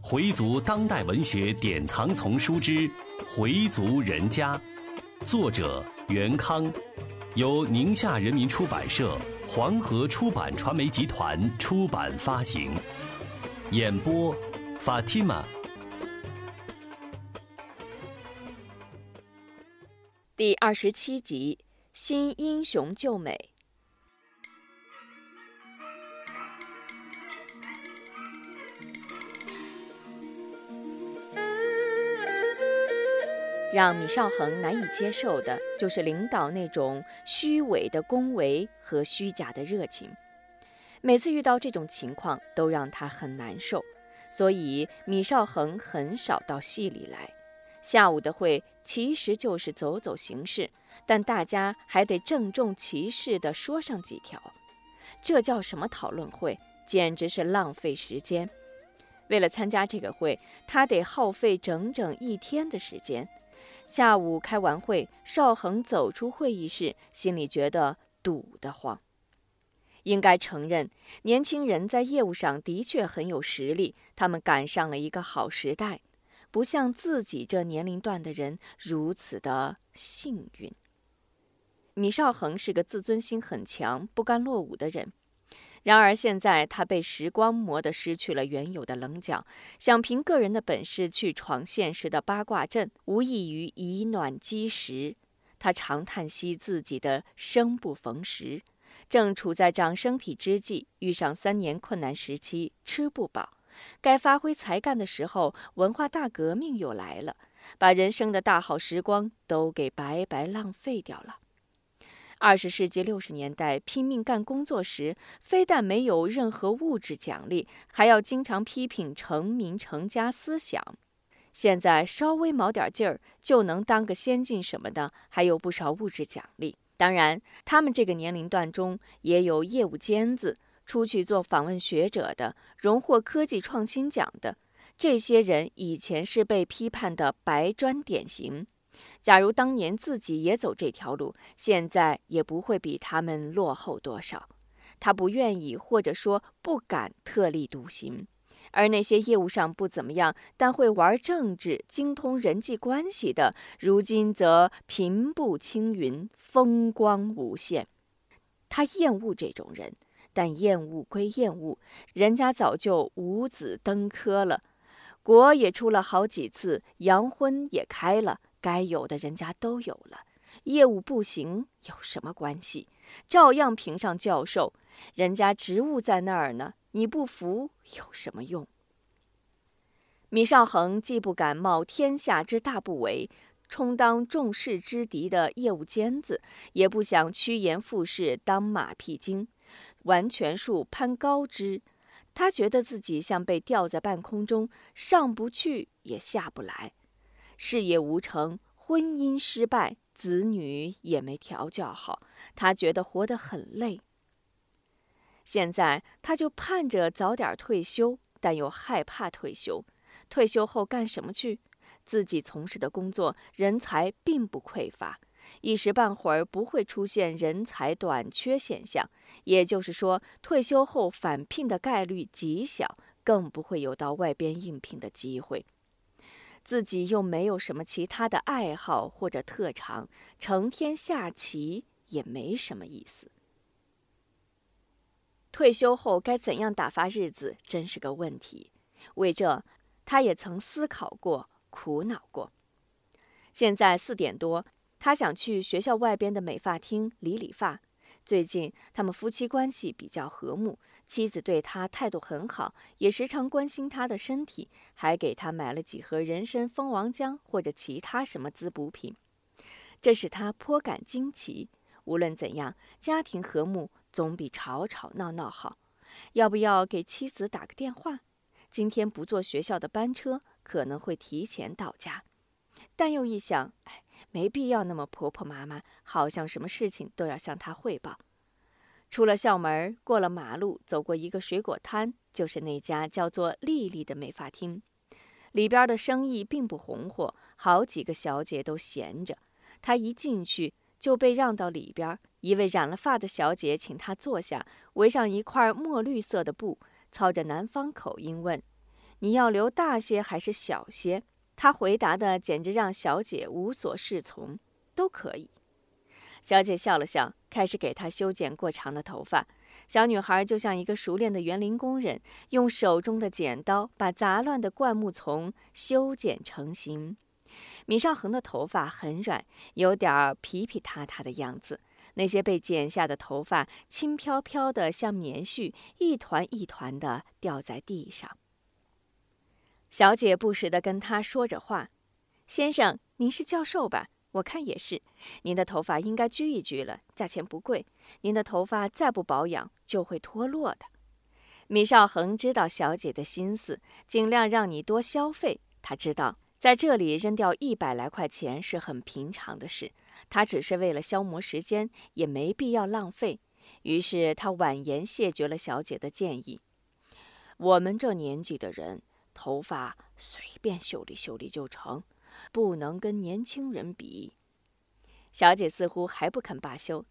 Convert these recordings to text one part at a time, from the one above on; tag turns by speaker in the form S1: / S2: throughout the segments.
S1: 回族当代文学典藏丛书之《回族人家》，作者袁康，由宁夏人民出版社、黄河出版传媒集团出版发行。演播：Fatima。
S2: 第二十七集：新英雄救美。让米少恒难以接受的就是领导那种虚伪的恭维和虚假的热情，每次遇到这种情况都让他很难受，所以米少恒很少到戏里来。下午的会其实就是走走形式，但大家还得郑重其事地说上几条，这叫什么讨论会？简直是浪费时间。为了参加这个会，他得耗费整整一天的时间。下午开完会，邵恒走出会议室，心里觉得堵得慌。应该承认，年轻人在业务上的确很有实力，他们赶上了一个好时代，不像自己这年龄段的人如此的幸运。米少恒是个自尊心很强、不甘落伍的人。然而现在他被时光磨得失去了原有的棱角，想凭个人的本事去闯现实的八卦阵，无异于以卵击石。他长叹息自己的生不逢时，正处在长身体之际，遇上三年困难时期，吃不饱。该发挥才干的时候，文化大革命又来了，把人生的大好时光都给白白浪费掉了。二十世纪六十年代拼命干工作时，非但没有任何物质奖励，还要经常批评成名成家思想。现在稍微卯点劲儿就能当个先进什么的，还有不少物质奖励。当然，他们这个年龄段中也有业务尖子，出去做访问学者的，荣获科技创新奖的。这些人以前是被批判的白砖典型。假如当年自己也走这条路，现在也不会比他们落后多少。他不愿意，或者说不敢特立独行。而那些业务上不怎么样，但会玩政治、精通人际关系的，如今则平步青云，风光无限。他厌恶这种人，但厌恶归厌恶，人家早就五子登科了，国也出了好几次，洋荤也开了。该有的人家都有了，业务不行有什么关系？照样评上教授，人家职务在那儿呢，你不服有什么用？米少恒既不敢冒天下之大不韪，充当众矢之的的业务尖子，也不想趋炎附势当马屁精，完全术攀高枝。他觉得自己像被吊在半空中，上不去也下不来。事业无成，婚姻失败，子女也没调教好，他觉得活得很累。现在他就盼着早点退休，但又害怕退休。退休后干什么去？自己从事的工作人才并不匮乏，一时半会儿不会出现人才短缺现象。也就是说，退休后返聘的概率极小，更不会有到外边应聘的机会。自己又没有什么其他的爱好或者特长，成天下棋也没什么意思。退休后该怎样打发日子，真是个问题。为这，他也曾思考过、苦恼过。现在四点多，他想去学校外边的美发厅理理发。最近他们夫妻关系比较和睦，妻子对他态度很好，也时常关心他的身体，还给他买了几盒人参蜂王浆或者其他什么滋补品，这使他颇感惊奇。无论怎样，家庭和睦总比吵吵闹闹好。要不要给妻子打个电话？今天不坐学校的班车，可能会提前到家。但又一想，哎。没必要那么婆婆妈妈，好像什么事情都要向他汇报。出了校门，过了马路，走过一个水果摊，就是那家叫做丽丽的美发厅。里边的生意并不红火，好几个小姐都闲着。她一进去就被让到里边，一位染了发的小姐请她坐下，围上一块墨绿色的布，操着南方口音问：“你要留大些还是小些？”他回答的简直让小姐无所适从。都可以。小姐笑了笑，开始给他修剪过长的头发。小女孩就像一个熟练的园林工人，用手中的剪刀把杂乱的灌木丛修剪成型。米少恒的头发很软，有点儿皮皮塌塌的样子。那些被剪下的头发轻飘飘的，像棉絮，一团一团的掉在地上。小姐不时地跟他说着话：“先生，您是教授吧？”我看也是，您的头发应该焗一焗了，价钱不贵。您的头发再不保养就会脱落的。米少恒知道小姐的心思，尽量让你多消费。他知道在这里扔掉一百来块钱是很平常的事，他只是为了消磨时间，也没必要浪费。于是他婉言谢绝了小姐的建议。我们这年纪的人，头发随便修理修理就成。不能跟年轻人比。小姐似乎还不肯罢休。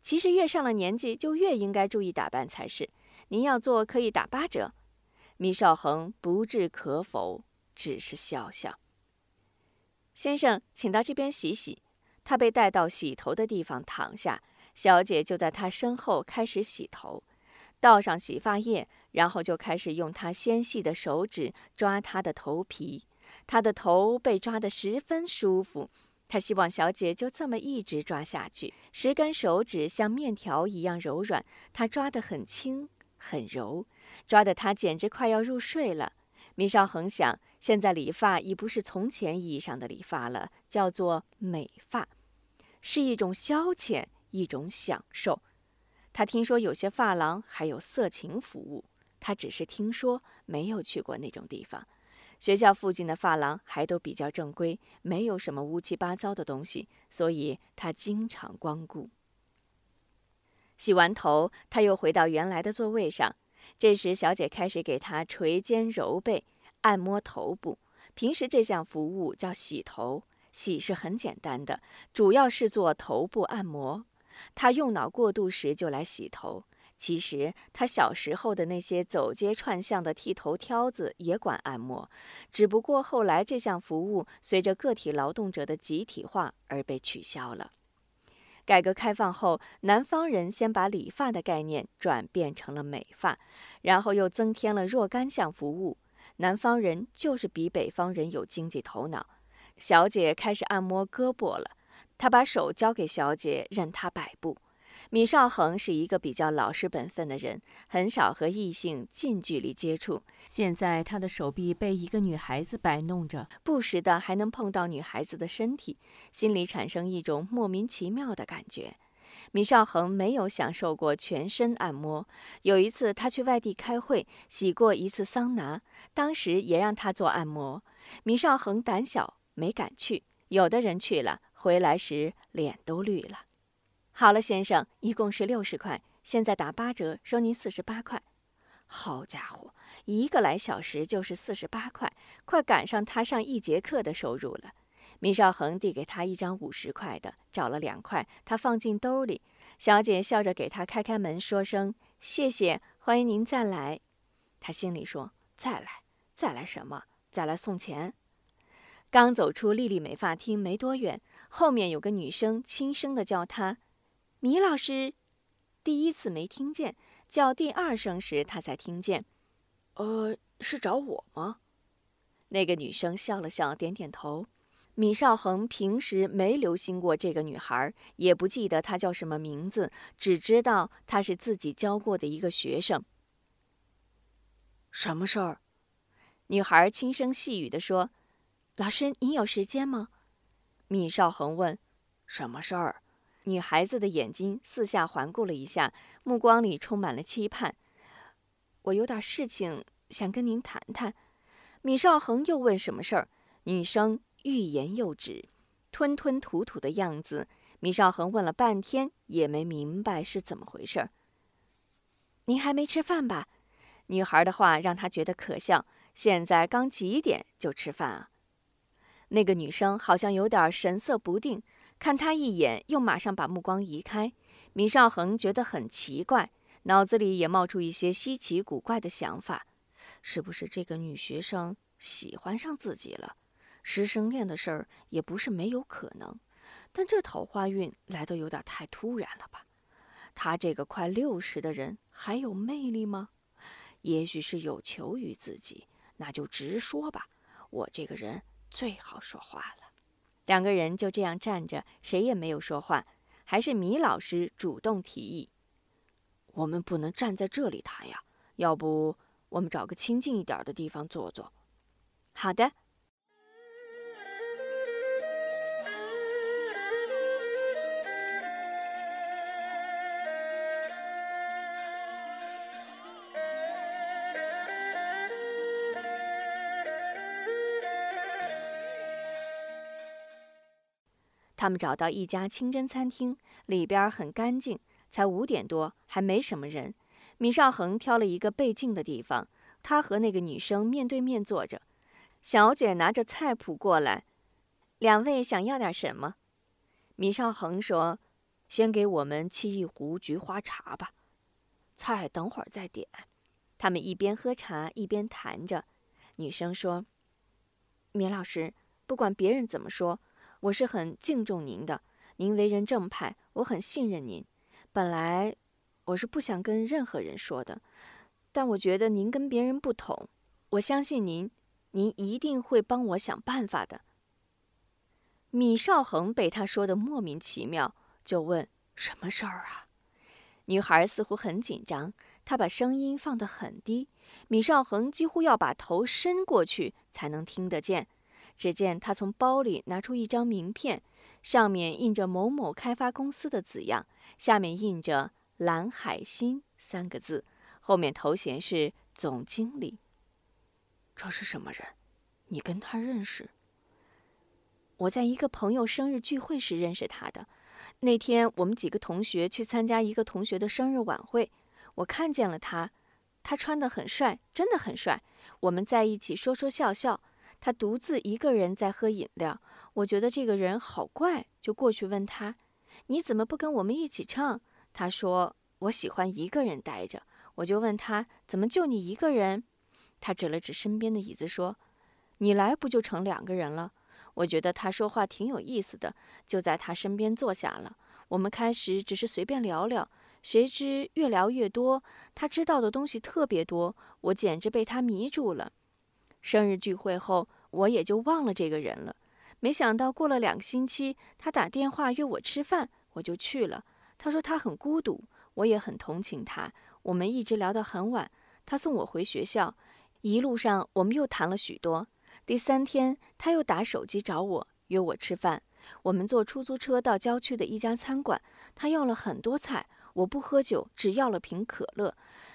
S2: 其实越上了年纪，就越应该注意打扮才是。您要做，可以打八折。米少恒不置可否，只是笑笑。先生，请到这边洗洗。他被带到洗头的地方躺下，小姐就在他身后开始洗头，倒上洗发液，然后就开始用她纤细的手指抓他的头皮。他的头被抓得十分舒服，他希望小姐就这么一直抓下去。十根手指像面条一样柔软，他抓得很轻很柔，抓得他简直快要入睡了。米少恒想，现在理发已不是从前意义上的理发了，叫做美发，是一种消遣，一种享受。他听说有些发廊还有色情服务，他只是听说，没有去过那种地方。学校附近的发廊还都比较正规，没有什么乌七八糟的东西，所以他经常光顾。洗完头，他又回到原来的座位上。这时，小姐开始给他捶肩揉背、按摩头部。平时这项服务叫洗头，洗是很简单的，主要是做头部按摩。他用脑过度时就来洗头。其实他小时候的那些走街串巷的剃头挑子也管按摩，只不过后来这项服务随着个体劳动者的集体化而被取消了。改革开放后，南方人先把理发的概念转变成了美发，然后又增添了若干项服务。南方人就是比北方人有经济头脑。小姐开始按摩胳膊了，他把手交给小姐，任她摆布。米少恒是一个比较老实本分的人，很少和异性近距离接触。现在他的手臂被一个女孩子摆弄着，不时的还能碰到女孩子的身体，心里产生一种莫名其妙的感觉。米少恒没有享受过全身按摩，有一次他去外地开会，洗过一次桑拿，当时也让他做按摩。米少恒胆小，没敢去。有的人去了，回来时脸都绿了。好了，先生，一共是六十块，现在打八折，收您四十八块。好家伙，一个来小时就是四十八块，快赶上他上一节课的收入了。米少恒递给他一张五十块的，找了两块，他放进兜里。小姐笑着给他开开门，说声谢谢，欢迎您再来。他心里说：再来，再来什么？再来送钱。刚走出丽丽美发厅没多远，后面有个女生轻声的叫他。米老师，第一次没听见，叫第二声时他才听见。
S3: 呃，是找我吗？
S2: 那个女生笑了笑，点点头。米少恒平时没留心过这个女孩，也不记得她叫什么名字，只知道她是自己教过的一个学生。
S3: 什么事儿？
S2: 女孩轻声细语地说：“老师，你有时间吗？”
S3: 米少恒问：“什么事儿？”
S2: 女孩子的眼睛四下环顾了一下，目光里充满了期盼。我有点事情想跟您谈谈。米少恒又问什么事儿？女生欲言又止，吞吞吐吐的样子。米少恒问了半天也没明白是怎么回事儿。您还没吃饭吧？女孩的话让他觉得可笑。现在刚几点就吃饭啊？那个女生好像有点神色不定。看他一眼，又马上把目光移开。米少恒觉得很奇怪，脑子里也冒出一些稀奇古怪的想法。
S3: 是不是这个女学生喜欢上自己了？师生恋的事儿也不是没有可能，但这桃花运来的有点太突然了吧？他这个快六十的人还有魅力吗？也许是有求于自己，那就直说吧。我这个人最好说话了。
S2: 两个人就这样站着，谁也没有说话。还是米老师主动提议：“
S3: 我们不能站在这里谈呀，要不我们找个清静一点的地方坐坐。”
S2: 好的。他们找到一家清真餐厅，里边很干净。才五点多，还没什么人。米少恒挑了一个背镜的地方，他和那个女生面对面坐着。小姐拿着菜谱过来，两位想要点什么？米少恒说：“
S3: 先给我们沏一壶菊花茶吧，菜等会儿再点。”
S2: 他们一边喝茶一边谈着。女生说：“米老师，不管别人怎么说。”我是很敬重您的，您为人正派，我很信任您。本来我是不想跟任何人说的，但我觉得您跟别人不同，我相信您，您一定会帮我想办法的。米少恒被他说的莫名其妙，就问：“什么事儿啊？”女孩似乎很紧张，她把声音放得很低，米少恒几乎要把头伸过去才能听得见。只见他从包里拿出一张名片，上面印着某某开发公司的字样，下面印着“蓝海星”三个字，后面头衔是总经理。
S3: 这是什么人？你跟他认识？
S2: 我在一个朋友生日聚会时认识他的。那天我们几个同学去参加一个同学的生日晚会，我看见了他，他穿得很帅，真的很帅。我们在一起说说笑笑。他独自一个人在喝饮料，我觉得这个人好怪，就过去问他：“你怎么不跟我们一起唱？”他说：“我喜欢一个人待着。”我就问他：“怎么就你一个人？”他指了指身边的椅子说：“你来不就成两个人了？”我觉得他说话挺有意思的，就在他身边坐下了。我们开始只是随便聊聊，谁知越聊越多，他知道的东西特别多，我简直被他迷住了。生日聚会后，我也就忘了这个人了。没想到过了两个星期，他打电话约我吃饭，我就去了。他说他很孤独，我也很同情他。我们一直聊到很晚，他送我回学校，一路上我们又谈了许多。第三天，他又打手机找我，约我吃饭。我们坐出租车到郊区的一家餐馆，他要了很多菜，我不喝酒，只要了瓶可乐。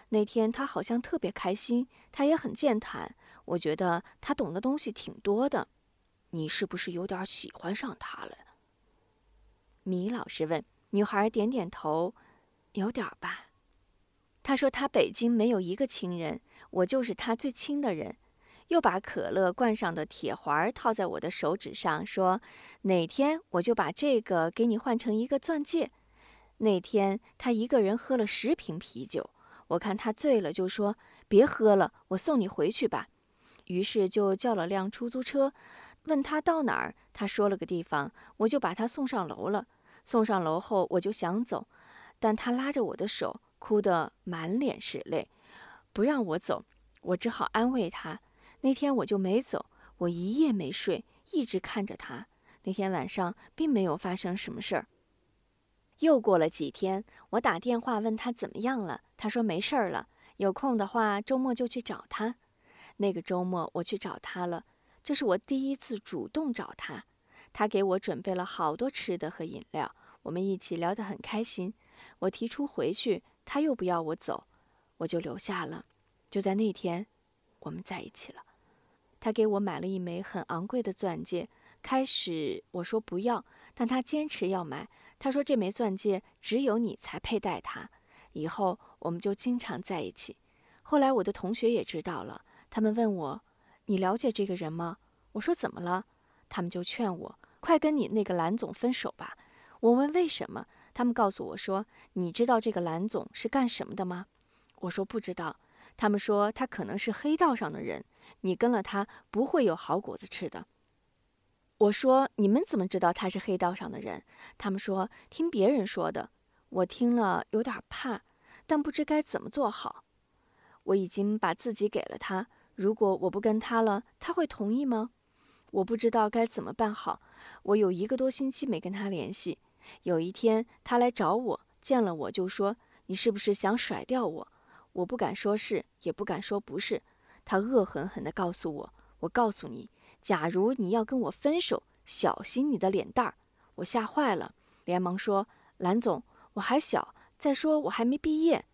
S2: 那天他好像特别开心，他也很健谈。我觉得他懂的东西挺多的，
S3: 你是不是有点喜欢上他了？
S2: 米老师问。女孩点点头，有点吧。他说他北京没有一个亲人，我就是他最亲的人。又把可乐罐上的铁环套在我的手指上，说哪天我就把这个给你换成一个钻戒。那天他一个人喝了十瓶啤酒，我看他醉了，就说别喝了，我送你回去吧。于是就叫了辆出租车，问他到哪儿，他说了个地方，我就把他送上楼了。送上楼后，我就想走，但他拉着我的手，哭得满脸是泪，不让我走。我只好安慰他。那天我就没走，我一夜没睡，一直看着他。那天晚上并没有发生什么事儿。又过了几天，我打电话问他怎么样了，他说没事儿了，有空的话周末就去找他。那个周末我去找他了，这是我第一次主动找他。他给我准备了好多吃的和饮料，我们一起聊得很开心。我提出回去，他又不要我走，我就留下了。就在那天，我们在一起了。他给我买了一枚很昂贵的钻戒，开始我说不要，但他坚持要买。他说这枚钻戒只有你才佩戴它。以后我们就经常在一起。后来我的同学也知道了。他们问我：“你了解这个人吗？”我说：“怎么了？”他们就劝我：“快跟你那个蓝总分手吧。”我问为什么，他们告诉我说：“你知道这个蓝总是干什么的吗？”我说：“不知道。”他们说他可能是黑道上的人，你跟了他不会有好果子吃的。我说你们怎么知道他是黑道上的人？他们说听别人说的。我听了有点怕，但不知该怎么做好。我已经把自己给了他，如果我不跟他了，他会同意吗？我不知道该怎么办好。我有一个多星期没跟他联系。有一天他来找我，见了我就说：“你是不是想甩掉我？”我不敢说是，也不敢说不是。他恶狠狠地告诉我：“我告诉你，假如你要跟我分手，小心你的脸蛋儿。”我吓坏了，连忙说：“蓝总，我还小，再说我还没毕业。”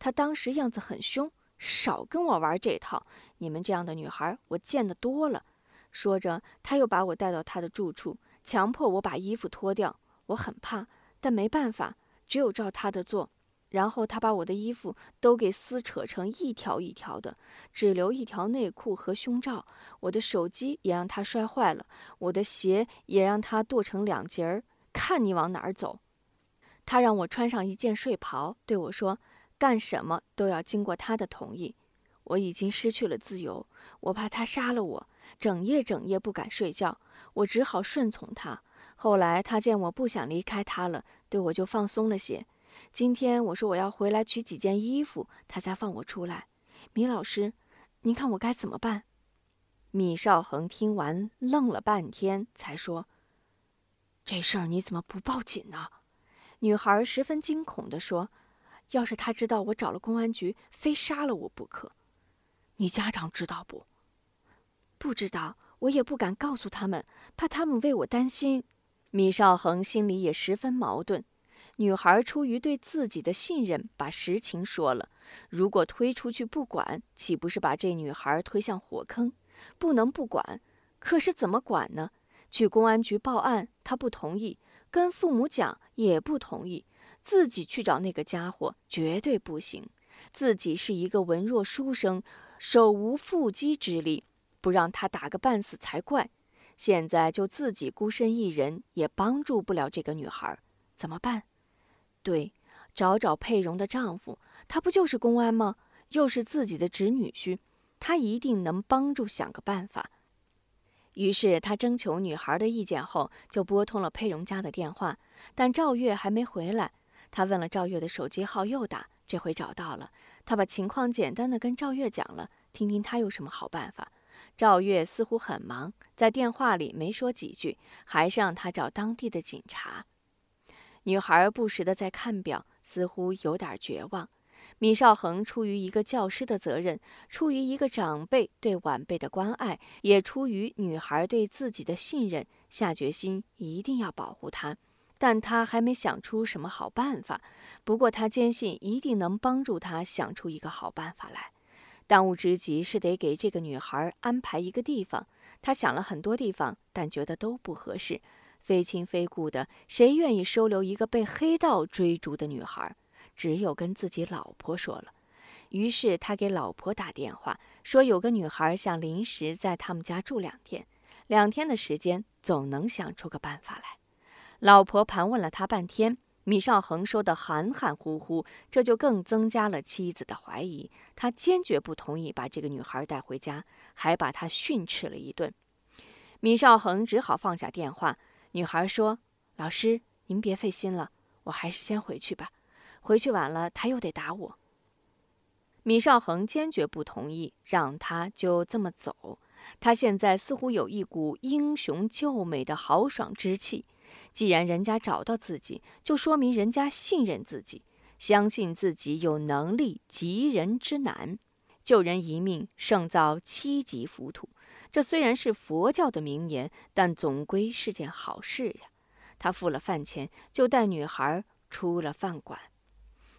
S2: 他当时样子很凶，少跟我玩这套。你们这样的女孩，我见得多了。说着，他又把我带到他的住处，强迫我把衣服脱掉。我很怕，但没办法，只有照他的做。然后他把我的衣服都给撕扯成一条一条的，只留一条内裤和胸罩。我的手机也让他摔坏了，我的鞋也让他剁成两截儿。看你往哪儿走！他让我穿上一件睡袍，对我说：“干什么都要经过他的同意。”我已经失去了自由，我怕他杀了我。整夜整夜不敢睡觉，我只好顺从他。后来他见我不想离开他了，对我就放松了些。今天我说我要回来取几件衣服，他才放我出来。米老师，您看我该怎么办？米少恒听完愣了半天，才说：“这事儿你怎么不报警呢？”女孩十分惊恐地说：“要是他知道我找了公安局，非杀了我不可。你家长知道不？”不知道，我也不敢告诉他们，怕他们为我担心。米少恒心里也十分矛盾。女孩出于对自己的信任，把实情说了。如果推出去不管，岂不是把这女孩推向火坑？不能不管，可是怎么管呢？去公安局报案，他不同意；跟父母讲，也不同意；自己去找那个家伙，绝对不行。自己是一个文弱书生，手无缚鸡之力。不让他打个半死才怪！现在就自己孤身一人，也帮助不了这个女孩，怎么办？对，找找佩蓉的丈夫，他不就是公安吗？又是自己的侄女婿，他一定能帮助想个办法。于是他征求女孩的意见后，就拨通了佩蓉家的电话，但赵月还没回来。他问了赵月的手机号，又打，这回找到了。他把情况简单的跟赵月讲了，听听他有什么好办法。赵月似乎很忙，在电话里没说几句，还是让他找当地的警察。女孩不时的在看表，似乎有点绝望。米少恒出于一个教师的责任，出于一个长辈对晚辈的关爱，也出于女孩对自己的信任，下决心一定要保护她。但他还没想出什么好办法，不过他坚信一定能帮助他想出一个好办法来。当务之急是得给这个女孩安排一个地方。他想了很多地方，但觉得都不合适。非亲非故的，谁愿意收留一个被黑道追逐的女孩？只有跟自己老婆说了。于是他给老婆打电话，说有个女孩想临时在他们家住两天，两天的时间总能想出个办法来。老婆盘问了他半天。米少恒说的含含糊糊，这就更增加了妻子的怀疑。他坚决不同意把这个女孩带回家，还把她训斥了一顿。米少恒只好放下电话。女孩说：“老师，您别费心了，我还是先回去吧。回去晚了，他又得打我。”米少恒坚决不同意，让他就这么走。他现在似乎有一股英雄救美的豪爽之气。既然人家找到自己，就说明人家信任自己，相信自己有能力急人之难，救人一命胜造七级浮屠。这虽然是佛教的名言，但总归是件好事呀。他付了饭钱，就带女孩出了饭馆。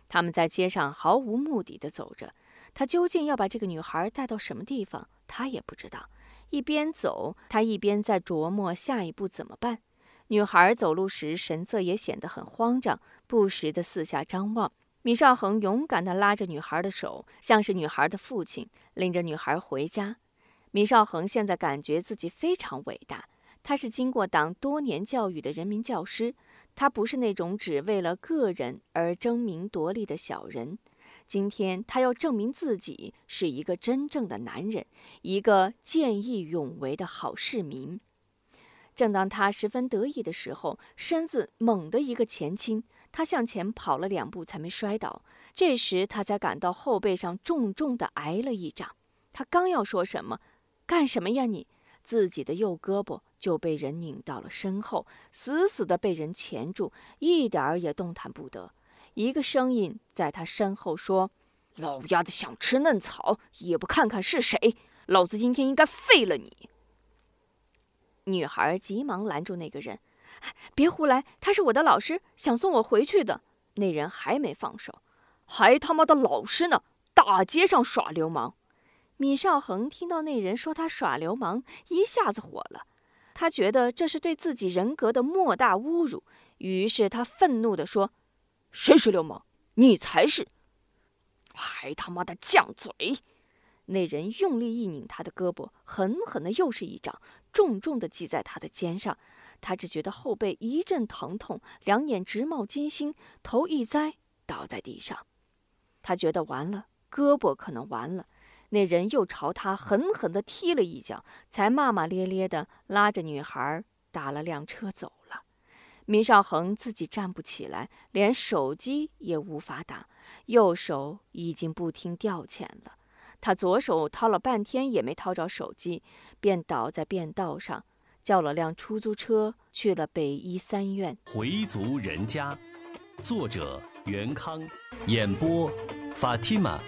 S2: 他们在街上毫无目的地走着，他究竟要把这个女孩带到什么地方，他也不知道。一边走，他一边在琢磨下一步怎么办。女孩走路时神色也显得很慌张，不时地四下张望。米少恒勇敢地拉着女孩的手，像是女孩的父亲，领着女孩回家。米少恒现在感觉自己非常伟大，他是经过党多年教育的人民教师，他不是那种只为了个人而争名夺利的小人。今天他要证明自己是一个真正的男人，一个见义勇为的好市民。正当他十分得意的时候，身子猛地一个前倾，他向前跑了两步才没摔倒。这时他才感到后背上重重的挨了一掌。他刚要说什么，“干什么呀你？”自己的右胳膊就被人拧到了身后，死死的被人钳住，一点儿也动弹不得。一个声音在他身后说：“老鸭子想吃嫩草，也不看看是谁，老子今天应该废了你。”女孩急忙拦住那个人：“别胡来，他是我的老师，想送我回去的。”那人还没放手，还他妈的老师呢！大街上耍流氓！米少恒听到那人说他耍流氓，一下子火了。他觉得这是对自己人格的莫大侮辱，于是他愤怒地说：“谁是流氓？你才是！还他妈的犟嘴！”那人用力一拧他的胳膊，狠狠的又是一掌，重重的击在他的肩上。他只觉得后背一阵疼痛，两眼直冒金星，头一栽倒在地上。他觉得完了，胳膊可能完了。那人又朝他狠狠地踢了一脚，才骂骂咧咧地拉着女孩打了辆车走了。米少恒自己站不起来，连手机也无法打，右手已经不听调遣了。他左手掏了半天也没掏着手机，便倒在便道上，叫了辆出租车去了北医三院。
S1: 回族人家，作者袁康，演播法蒂玛。